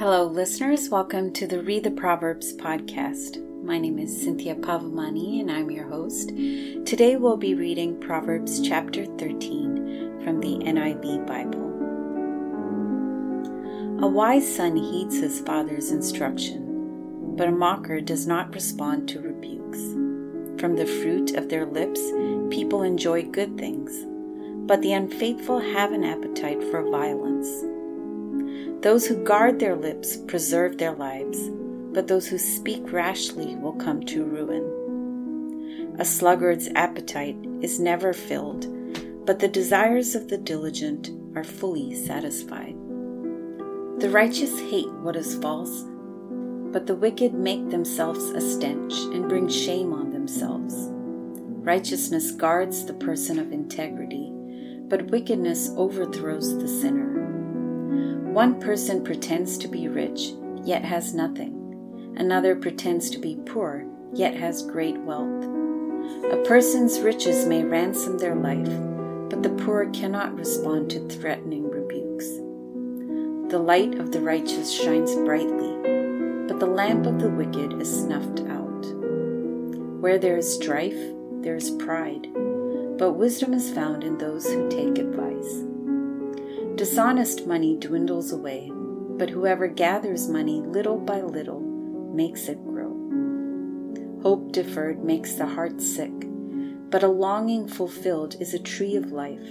Hello, listeners. Welcome to the Read the Proverbs podcast. My name is Cynthia Pavamani and I'm your host. Today we'll be reading Proverbs chapter 13 from the NIV Bible. A wise son heeds his father's instruction, but a mocker does not respond to rebukes. From the fruit of their lips, people enjoy good things, but the unfaithful have an appetite for violence. Those who guard their lips preserve their lives, but those who speak rashly will come to ruin. A sluggard's appetite is never filled, but the desires of the diligent are fully satisfied. The righteous hate what is false, but the wicked make themselves a stench and bring shame on themselves. Righteousness guards the person of integrity, but wickedness overthrows the sinner. One person pretends to be rich, yet has nothing. Another pretends to be poor, yet has great wealth. A person's riches may ransom their life, but the poor cannot respond to threatening rebukes. The light of the righteous shines brightly, but the lamp of the wicked is snuffed out. Where there is strife, there is pride, but wisdom is found in those who take advice. Dishonest money dwindles away, but whoever gathers money little by little makes it grow. Hope deferred makes the heart sick, but a longing fulfilled is a tree of life.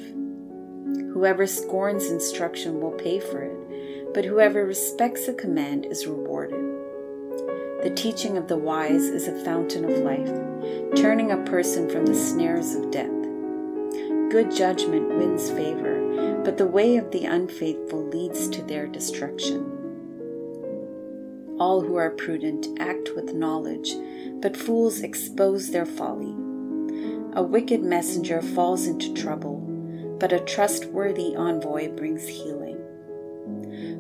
Whoever scorns instruction will pay for it, but whoever respects a command is rewarded. The teaching of the wise is a fountain of life, turning a person from the snares of death. Good judgment wins favor but the way of the unfaithful leads to their destruction. All who are prudent act with knowledge, but fools expose their folly. A wicked messenger falls into trouble, but a trustworthy envoy brings healing.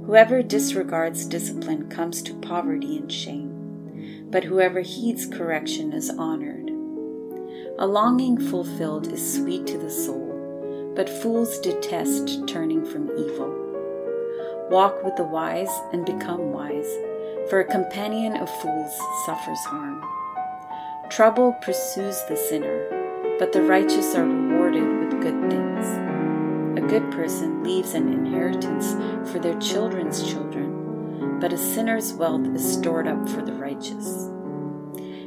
Whoever disregards discipline comes to poverty and shame, but whoever heeds correction is honored. A longing fulfilled is sweet to the soul but fools detest turning from evil. Walk with the wise and become wise, for a companion of fools suffers harm. Trouble pursues the sinner, but the righteous are rewarded with good things. A good person leaves an inheritance for their children's children, but a sinner's wealth is stored up for the righteous.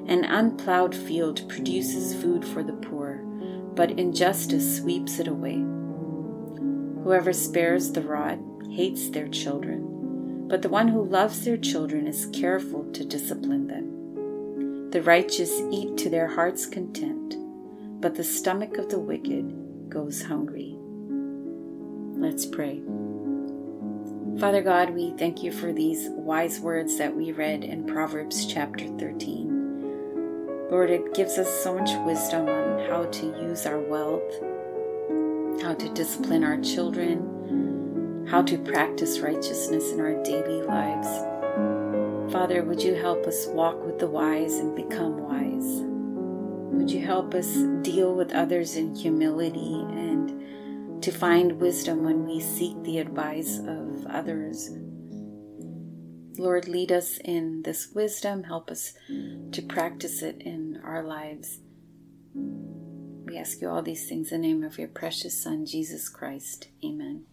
An unplowed field produces food for the poor but injustice sweeps it away. Whoever spares the rod hates their children, but the one who loves their children is careful to discipline them. The righteous eat to their heart's content, but the stomach of the wicked goes hungry. Let's pray. Father God, we thank you for these wise words that we read in Proverbs chapter 13. Lord, it gives us so much wisdom on how to use our wealth, how to discipline our children, how to practice righteousness in our daily lives. Father, would you help us walk with the wise and become wise? Would you help us deal with others in humility and to find wisdom when we seek the advice of others? Lord, lead us in this wisdom. Help us to practice it in our lives. We ask you all these things in the name of your precious Son, Jesus Christ. Amen.